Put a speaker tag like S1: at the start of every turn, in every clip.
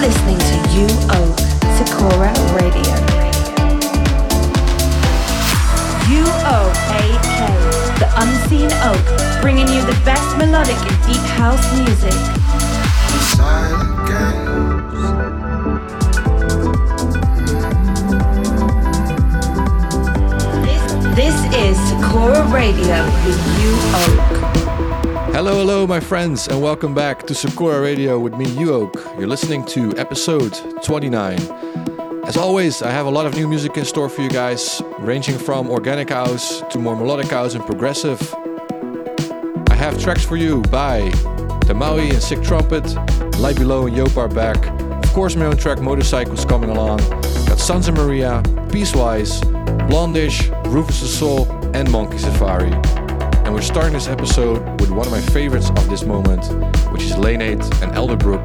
S1: listening to Oak, Sakura Radio. You Oak AK, the unseen oak, bringing you the best melodic and deep house music. This is Sakura Radio with You Oak.
S2: Hello, hello, my friends, and welcome back to Sakura Radio with me, Uoak. You're listening to episode 29. As always, I have a lot of new music in store for you guys, ranging from organic house to more melodic house and progressive. I have tracks for you by The Maui and Sick Trumpet, Light Below and Yop are back. Of course, my own track Motorcycles coming along. Got Sons of Maria, Peacewise, Blondish, Rüfüs Du Sol, and Monkey Safari. And we're starting this episode with one of my favorites of this moment, which is Lane 8 and Elderbrook,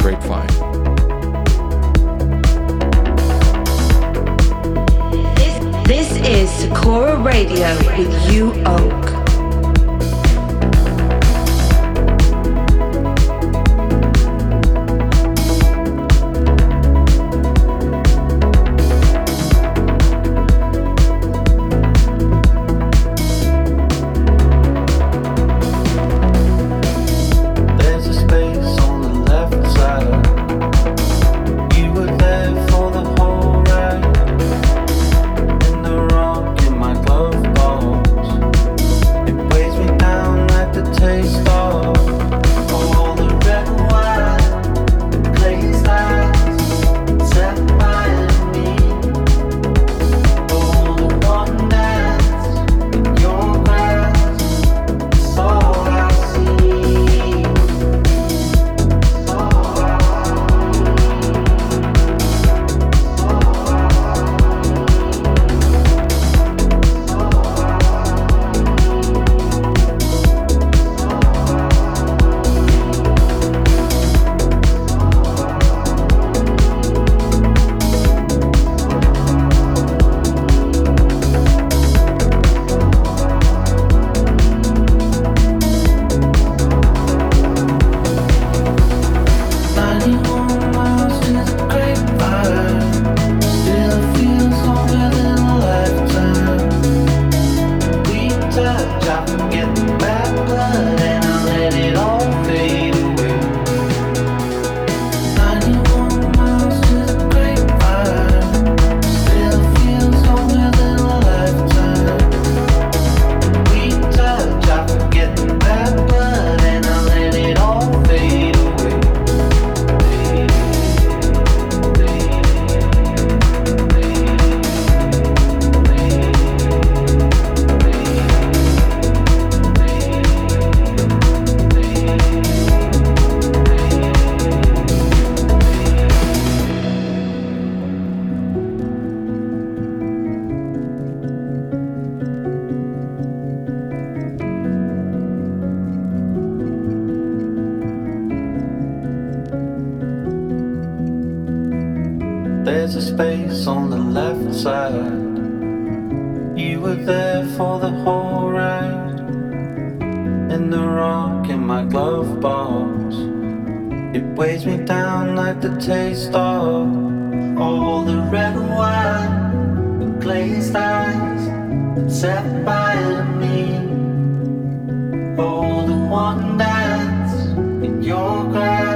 S2: Grapevine.
S1: This, this is Sakura Radio with You Oak.
S3: In the rock in my glove box. It weighs me down like the taste of all the red wine, the glazed eyes, set by me. All the one in your grasp.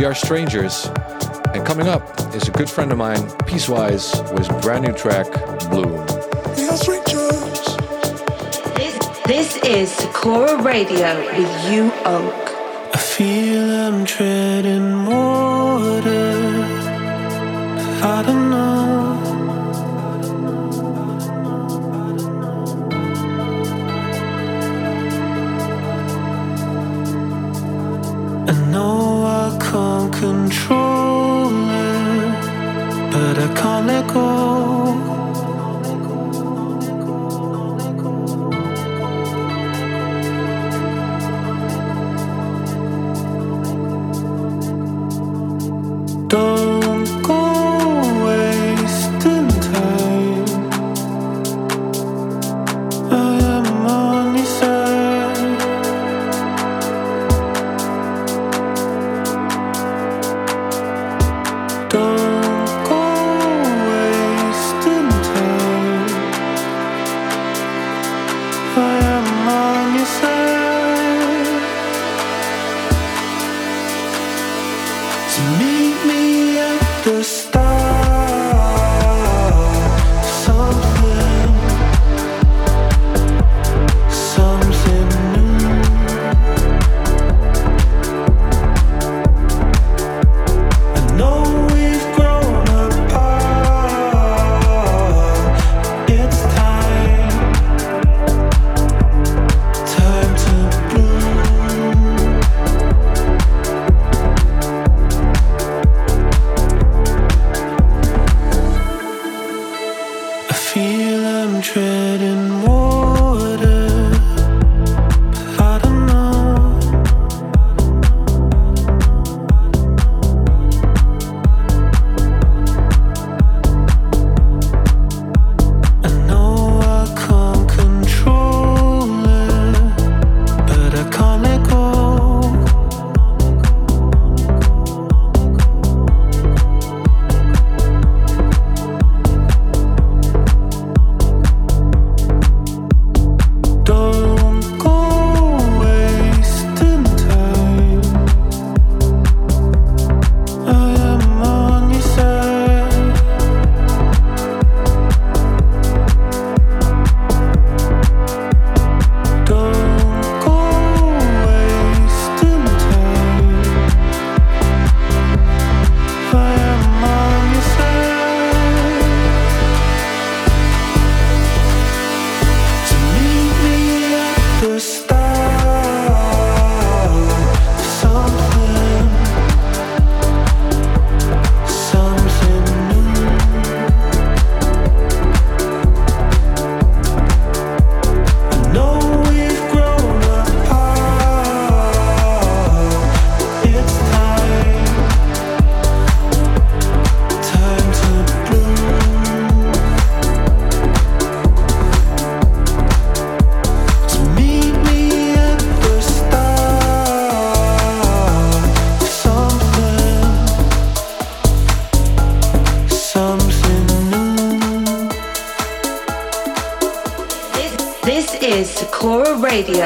S2: We Are Strangers. And coming up is a good friend of mine, Peacewise, with brand new track, Bloom.
S4: This, this is Sakura Radio with you, Oak.
S5: I feel I'm treading water. I don't know. control it, but I can't let go.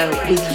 S6: Radio with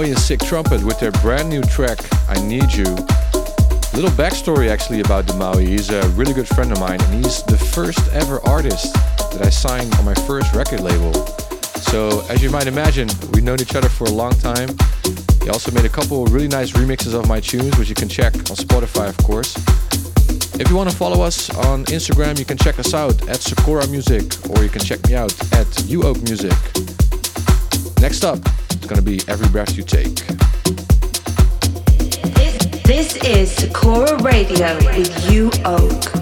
S2: Maui and Sick Trumpet with their brand new track, I Need You. Little backstory actually about the Maui. He's a really good friend of mine and he's the first ever artist that I signed on my first record label. So, as you might imagine, we've known each other for a long time. He also made a couple really nice remixes of my tunes, which you can check on Spotify, of course. If you want to follow us on Instagram, you can check us out at Sakura Music, or you can check me out at UOak Music. Next up, going to be Every Breath You Take.
S6: This, this is Sakura Radio with you, Oak.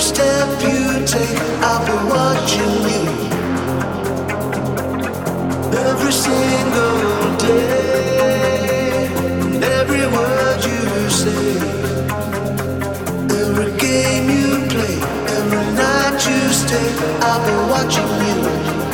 S7: Step take, every single day, every word you say Every game you play, every night you stay I've been watching you.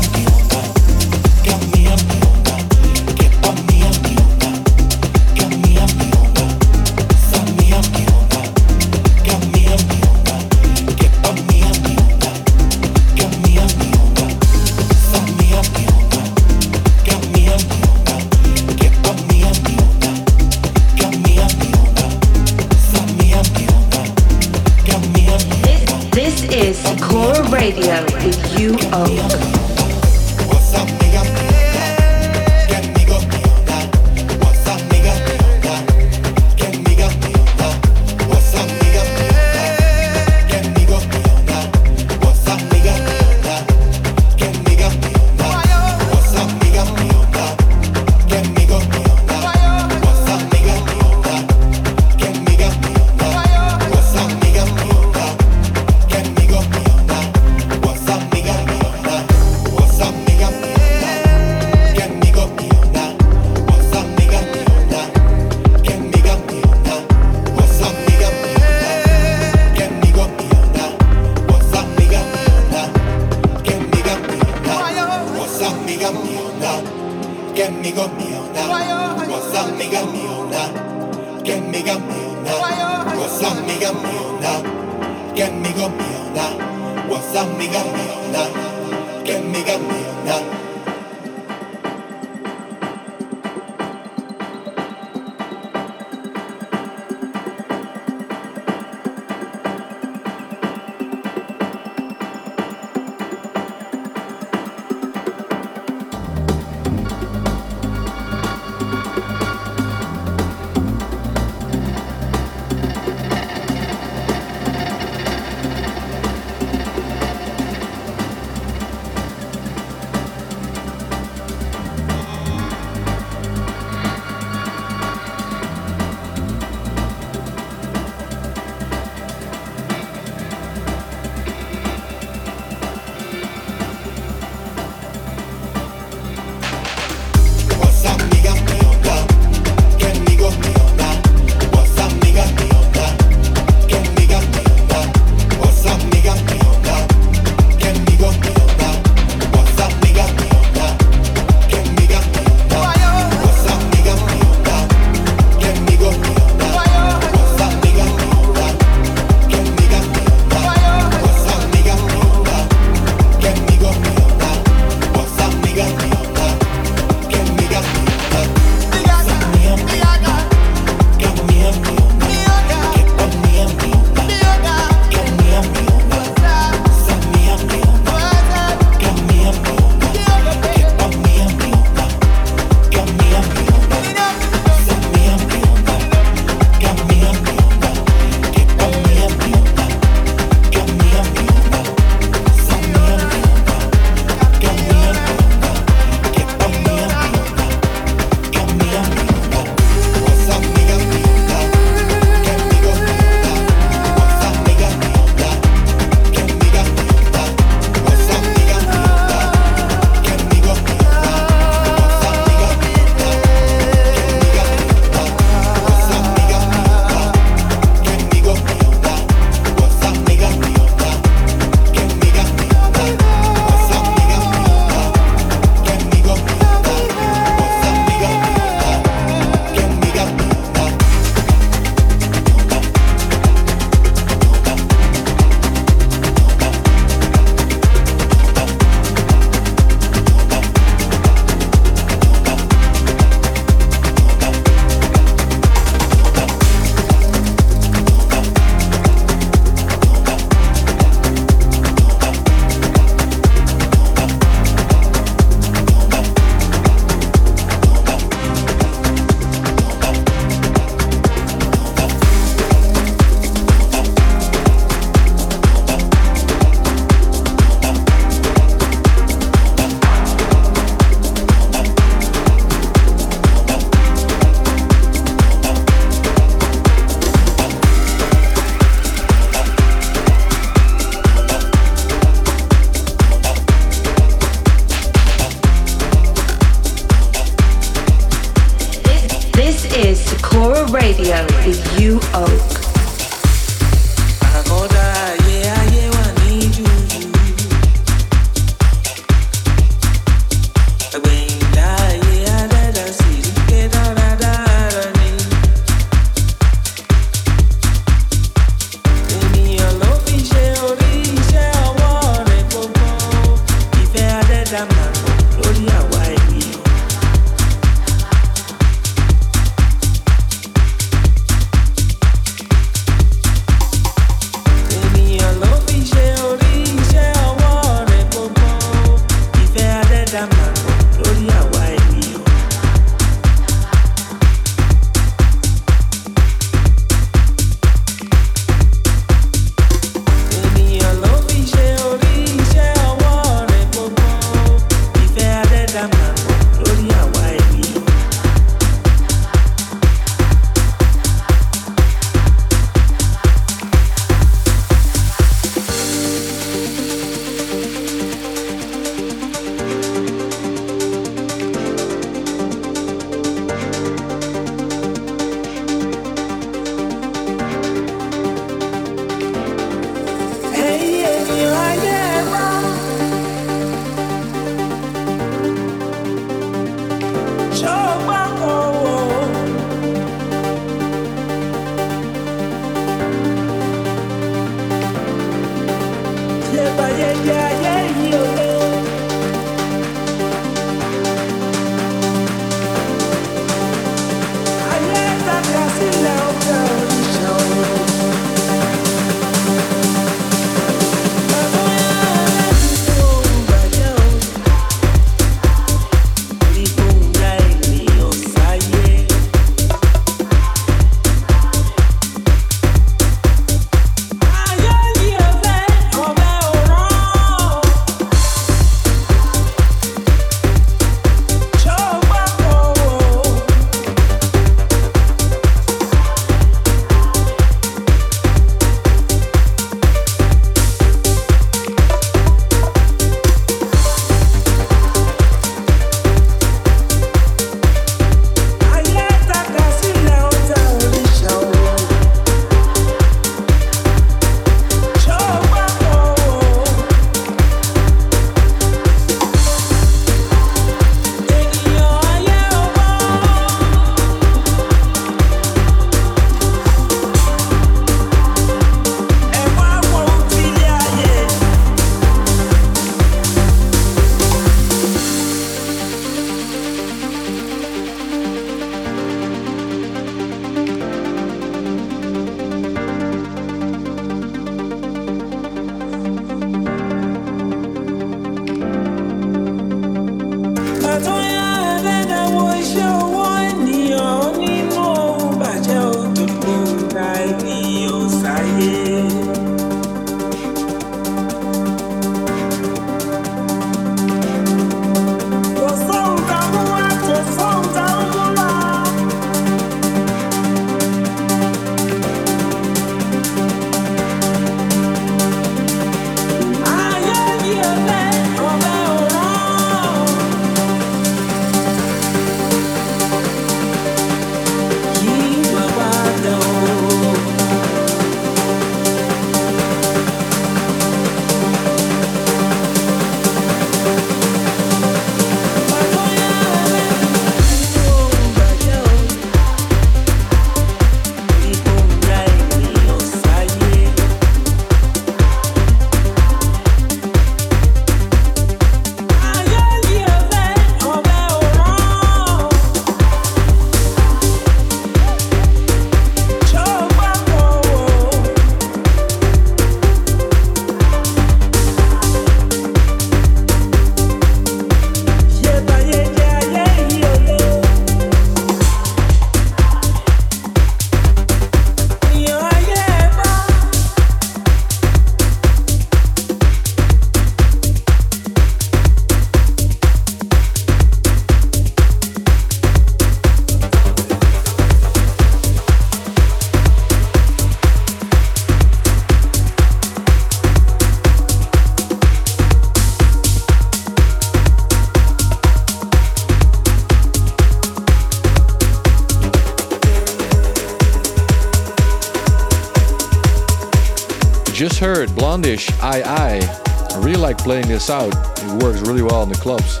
S2: Blondish, I I. I really like playing this out. It works really well in the clubs.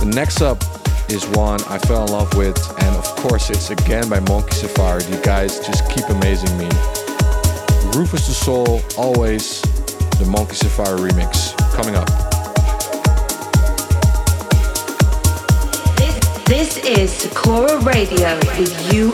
S2: The next up is one I fell in love with, and of course, it's again by Monkey Safari. You guys just keep amazing me. Rüfüs Du Sol, always the Monkey Safari remix coming up.
S5: This, this is Sakura Radio with you,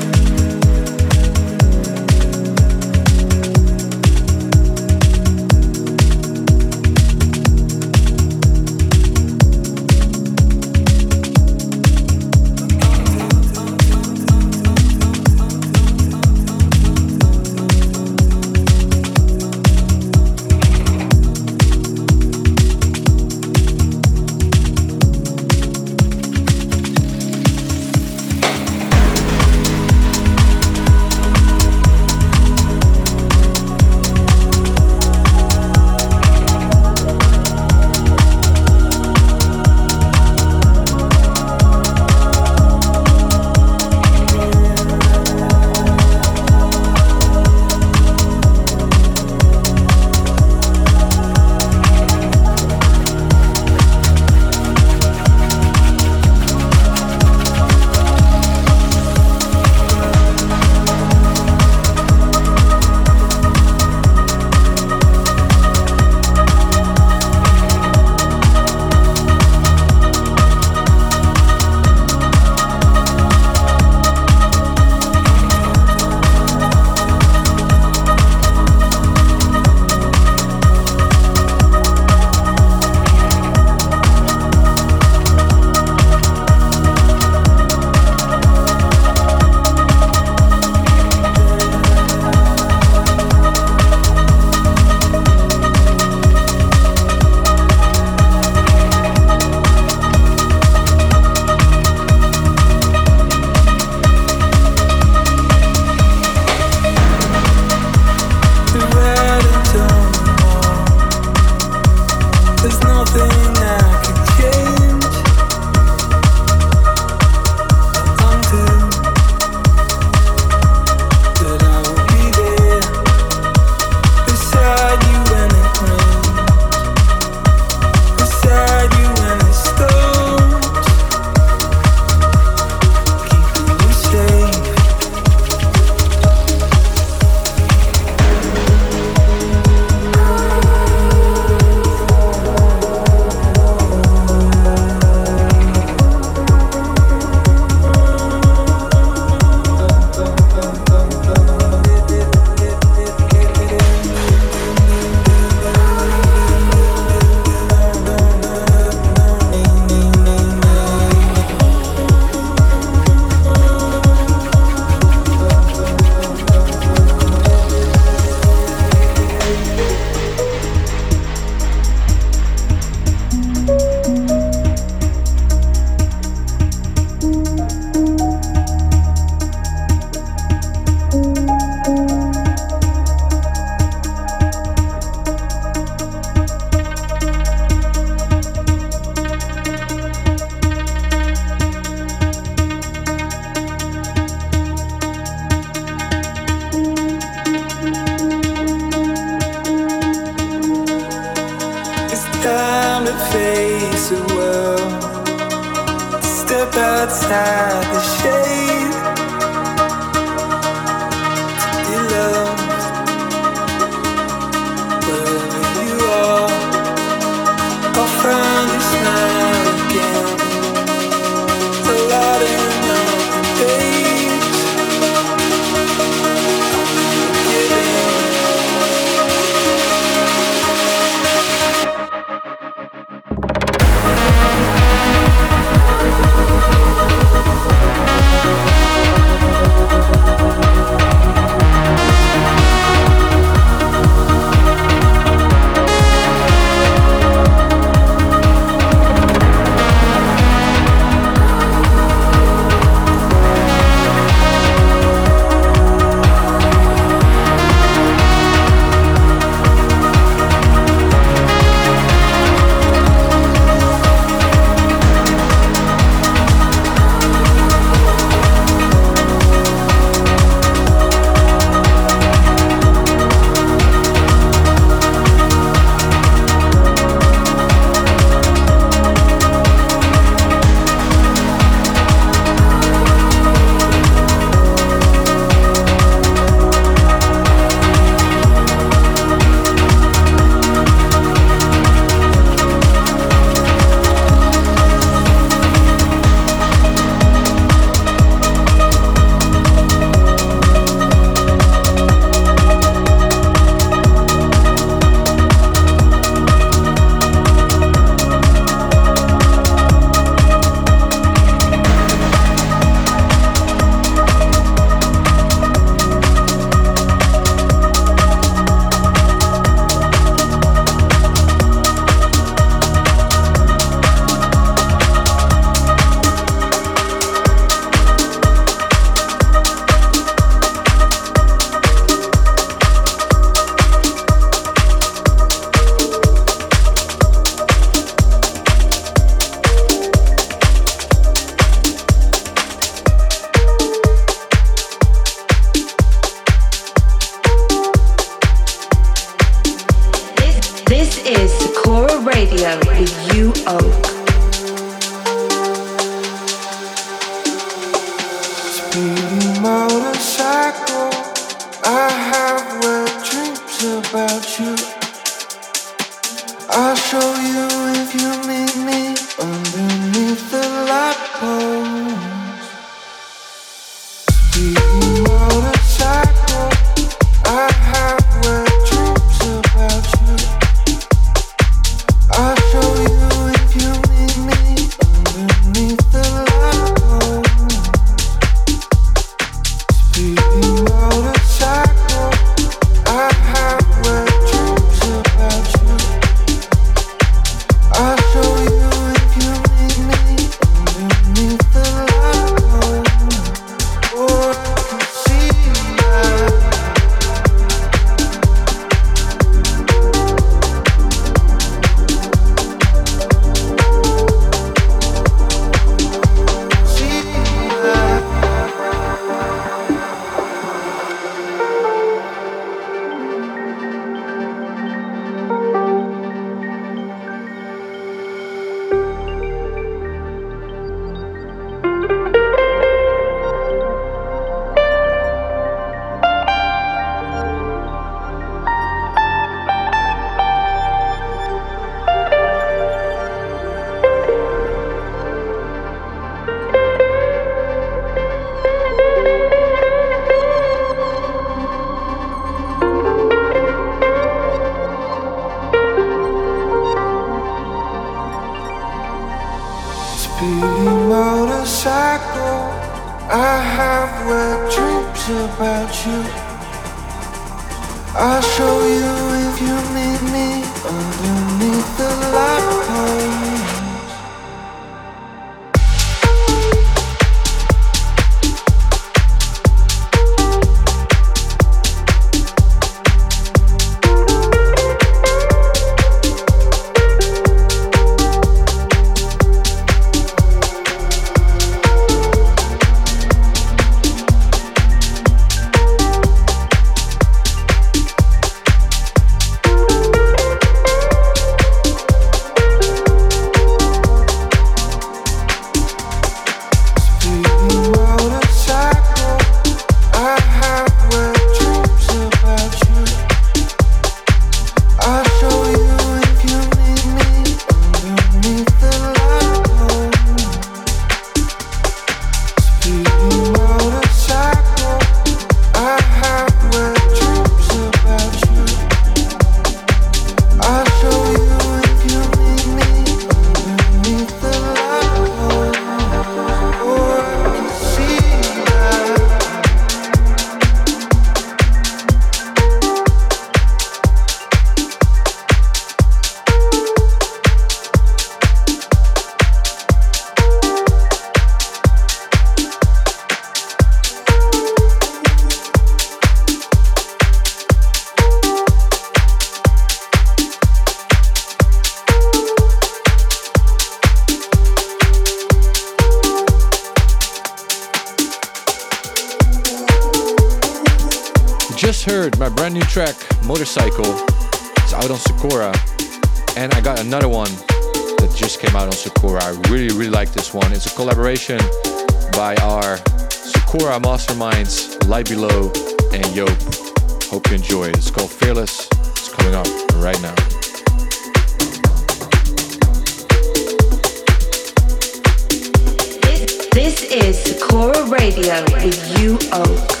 S4: is Sakura Radio with you, Oak.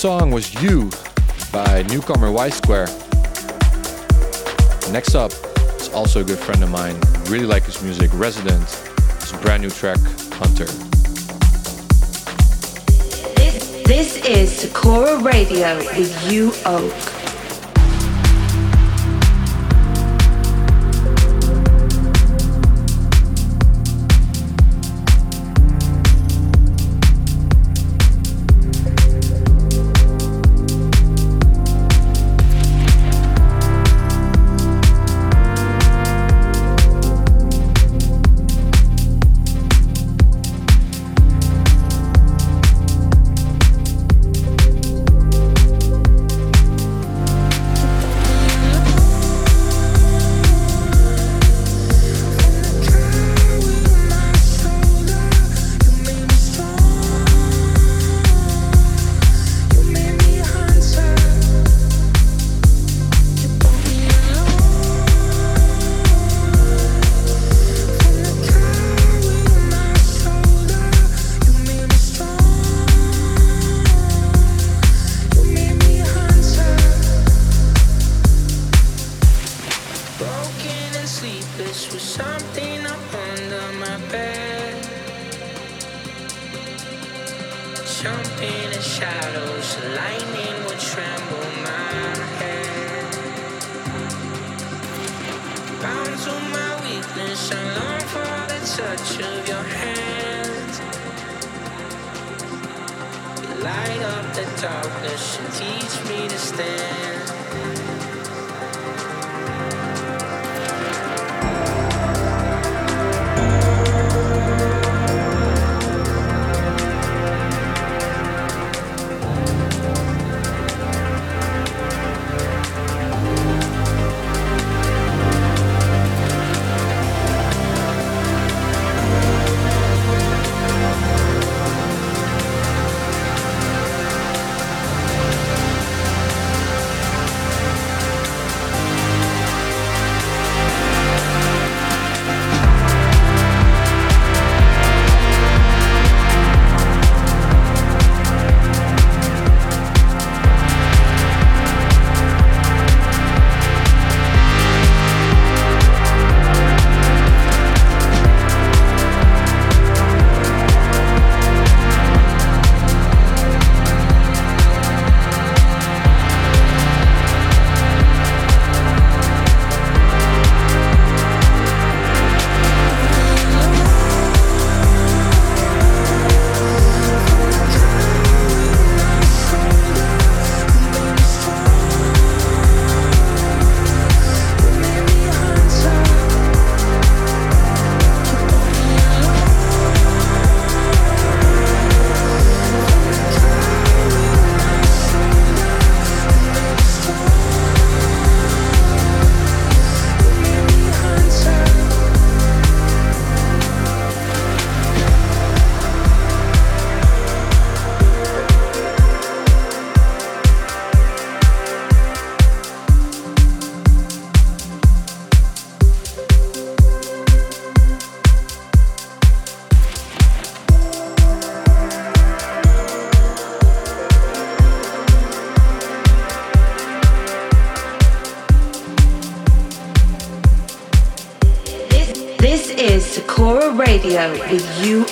S2: song was You by newcomer Y Square. Next up is also a good friend of mine. Really like his music, Resident. His brand new track, Hunter.
S4: This, this is Sakura Radio with You Oak. Radio with you,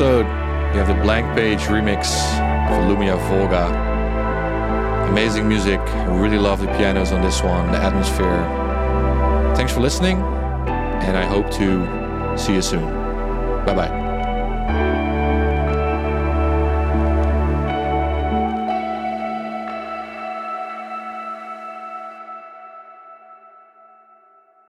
S2: episode, you have the Blank Page remix for Lumia Volga. Amazing music. Really love the pianos on this one, the atmosphere. Thanks for listening, and I hope to see you soon. Bye bye.